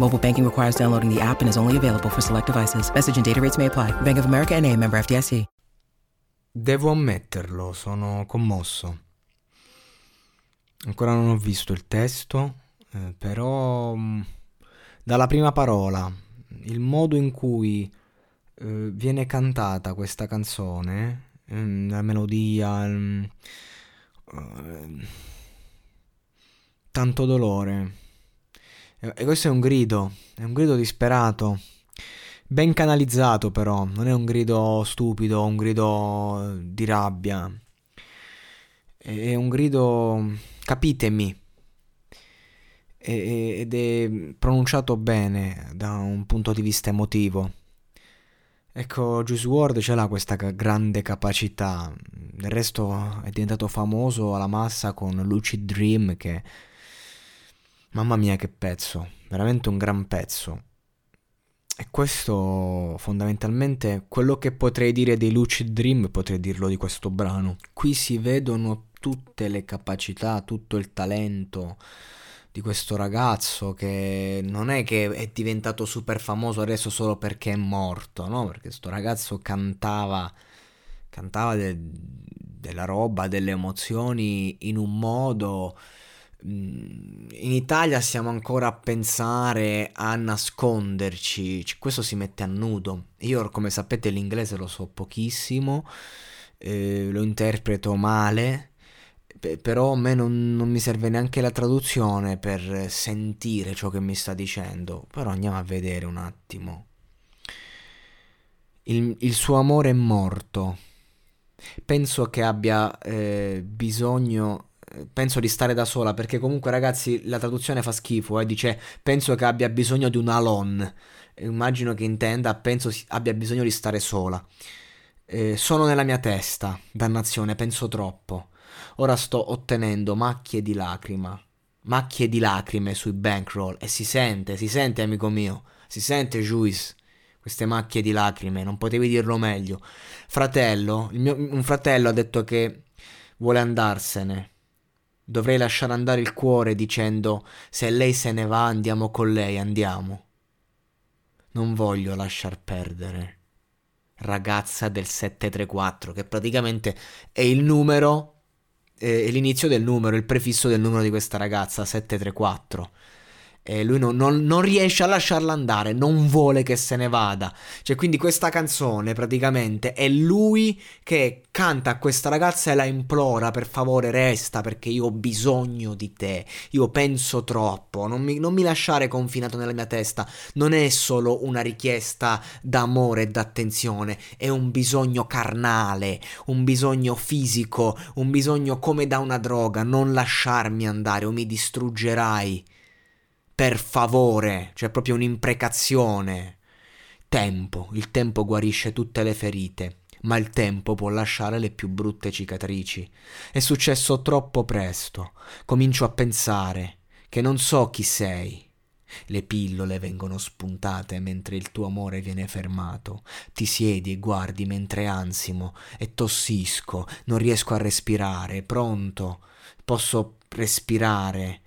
Mobile banking requires downloading the app and is only available for select devices. Message and data rates may apply. Bank of America and a member FDIC. Devo ammetterlo, sono commosso. Ancora non ho visto il testo, eh, però mh, dalla prima parola, il modo in cui eh, viene cantata questa canzone, mh, la melodia, mh, tanto dolore. E, questo è un grido, è un grido disperato. Ben canalizzato però, non è un grido stupido, un grido di rabbia. È un grido, capitemi, ed è pronunciato bene da un punto di vista emotivo. Ecco, Juice WRLD ce l'ha questa grande capacità. Del resto è diventato famoso alla massa con Lucid Dream che... Mamma mia che pezzo, veramente un gran pezzo. E questo fondamentalmente quello che potrei dire dei Lucid Dream potrei dirlo di questo brano. Qui si vedono tutte le capacità, tutto il talento di questo ragazzo che non è che è diventato super famoso adesso solo perché è morto, no? Perché questo ragazzo cantava cantava de- della roba, delle emozioni in un modo in Italia siamo ancora a pensare a nasconderci, questo si mette a nudo. Io, come sapete, l'inglese lo so pochissimo, eh, lo interpreto male, però a me non, non, mi serve neanche la traduzione per sentire ciò che mi sta dicendo. Però andiamo a vedere un attimo. Il, il suo amore è morto. Penso che abbia eh, bisogno penso di stare da sola perché comunque ragazzi la traduzione fa schifo, eh, dice penso che abbia bisogno di un alon, immagino che intenda penso abbia bisogno di stare sola. Eh, sono nella mia testa, dannazione, penso troppo. Ora sto ottenendo macchie di lacrima, macchie di lacrime sui bankroll e si sente, si sente amico mio, si sente Juice queste macchie di lacrime, non potevi dirlo meglio. Fratello, mio, un fratello ha detto che vuole andarsene. Dovrei lasciare andare il cuore dicendo se lei se ne va andiamo con lei, andiamo. Non voglio lasciar perdere. Ragazza del 734, che praticamente è il numero, è l'inizio del numero, il prefisso del numero di questa ragazza, 734 e lui non, non, non, riesce a lasciarla andare, non vuole che se ne vada. Cioè, quindi questa canzone praticamente è lui che canta a questa ragazza e la implora, per favore resta perché io ho bisogno di te, io penso troppo, non mi, non mi lasciare confinato nella mia testa, non è solo una richiesta d'amore e d'attenzione, è un bisogno carnale, un bisogno fisico, un bisogno come da una droga, non lasciarmi andare o mi distruggerai per favore, cioè proprio un'imprecazione. Tempo, il tempo guarisce tutte le ferite, ma il tempo può lasciare le più brutte cicatrici. È successo troppo presto. Comincio a pensare che non so chi sei. Le pillole vengono spuntate mentre il tuo amore viene fermato. Ti siedi e guardi mentre ansimo e tossisco, non riesco a respirare, pronto. Posso respirare,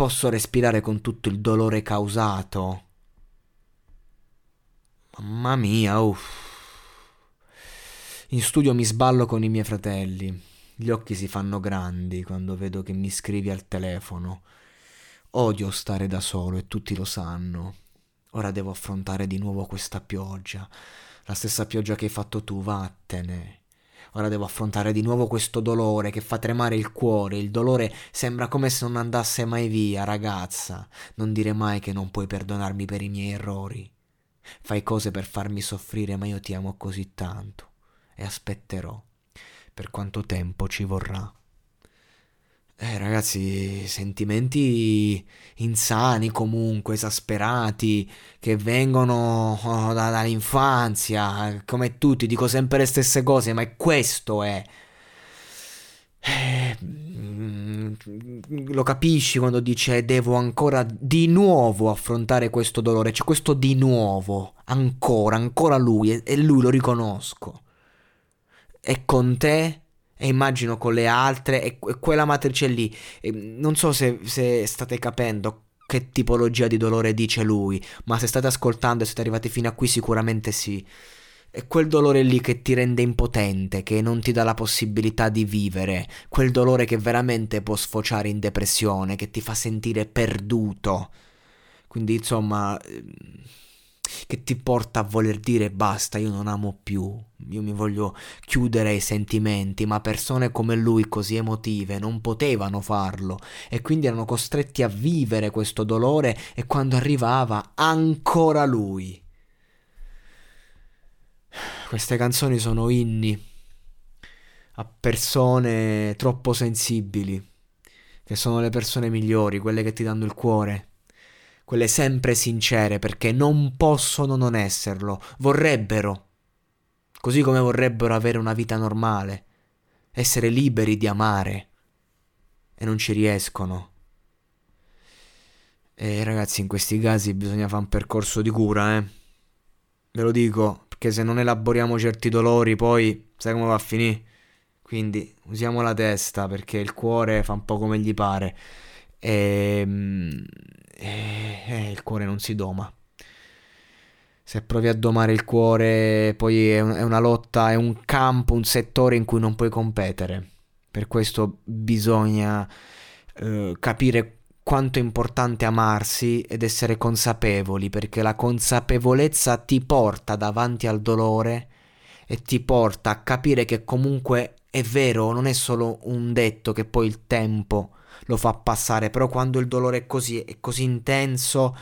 posso respirare con tutto il dolore causato. Mamma mia, uff. In studio mi sballo con i miei fratelli. Gli occhi si fanno grandi quando vedo che mi scrivi al telefono. Odio stare da solo e tutti lo sanno. Ora devo affrontare di nuovo questa pioggia. La stessa pioggia che hai fatto tu, vattene. Ora devo affrontare di nuovo questo dolore che fa tremare il cuore. Il dolore sembra come se non andasse mai via, ragazza. Non dire mai che non puoi perdonarmi per i miei errori. Fai cose per farmi soffrire, ma io ti amo così tanto. E aspetterò. Per quanto tempo ci vorrà. Eh, ragazzi, sentimenti insani comunque, esasperati, che vengono oh, da, dall'infanzia, come tutti, dico sempre le stesse cose, ma questo è... Eh, mm, lo capisci quando dice devo ancora di nuovo affrontare questo dolore, c'è questo di nuovo, ancora, ancora lui, e, lui lo riconosco. E con te e immagino con le altre e, quella matrice lì. E non so se, se state capendo che tipologia di dolore dice lui, ma se state ascoltando e siete arrivati fino a qui sicuramente sì. È quel dolore lì che ti rende impotente, che non ti dà la possibilità di vivere, quel dolore che veramente può sfociare in depressione, che ti fa sentire perduto. Quindi insomma che ti porta a voler dire basta, io non amo più, io mi voglio chiudere ai sentimenti, ma persone come lui così emotive non potevano farlo e quindi erano costretti a vivere questo dolore e quando arrivava ancora lui. Queste canzoni sono inni a persone troppo sensibili, che sono le persone migliori, quelle che ti danno il cuore, quelle sempre sincere, perché non possono non esserlo, vorrebbero, così come vorrebbero avere una vita normale, essere liberi di amare, e non ci riescono. E ragazzi, in questi casi bisogna fare un percorso di cura, eh. Ve lo dico, perché se non elaboriamo certi dolori, poi sai come va a finire? Quindi usiamo la testa perché il cuore fa un po' come gli pare. Ehm, e, e il cuore non si doma. Se provi a domare il cuore, poi è, un, è una lotta, è un campo, un settore in cui non puoi competere. Per questo bisogna eh, capire quanto è importante amarsi ed essere consapevoli, perché la consapevolezza ti porta davanti al dolore e ti porta a capire che comunque è vero, non è solo un detto che poi il tempo lo fa passare, però quando il dolore è così, è così intenso,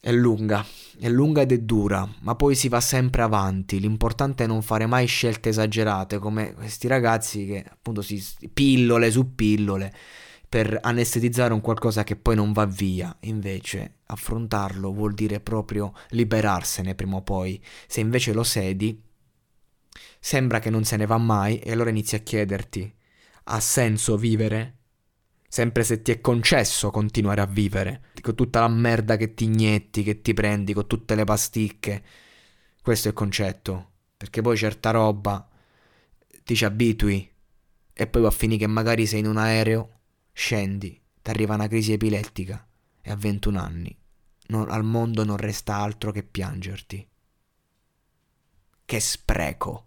è lunga, è lunga ed è dura, ma poi si va sempre avanti. L'importante è non fare mai scelte esagerate come questi ragazzi che appunto si pillole su pillole per anestetizzare un qualcosa che poi non va via. Invece affrontarlo vuol dire proprio liberarsene prima o poi. Se invece lo sedi, sembra che non se ne va mai e allora inizi a chiederti ha senso vivere? Sempre se ti è concesso continuare a vivere, con tutta la merda che ti inietti, che ti prendi, con tutte le pasticche. Questo è il concetto. Perché poi certa roba ti ci abitui e poi va a finire che magari sei in un aereo, scendi, ti arriva una crisi epilettica e a 21 anni non, al mondo non resta altro che piangerti. Che spreco.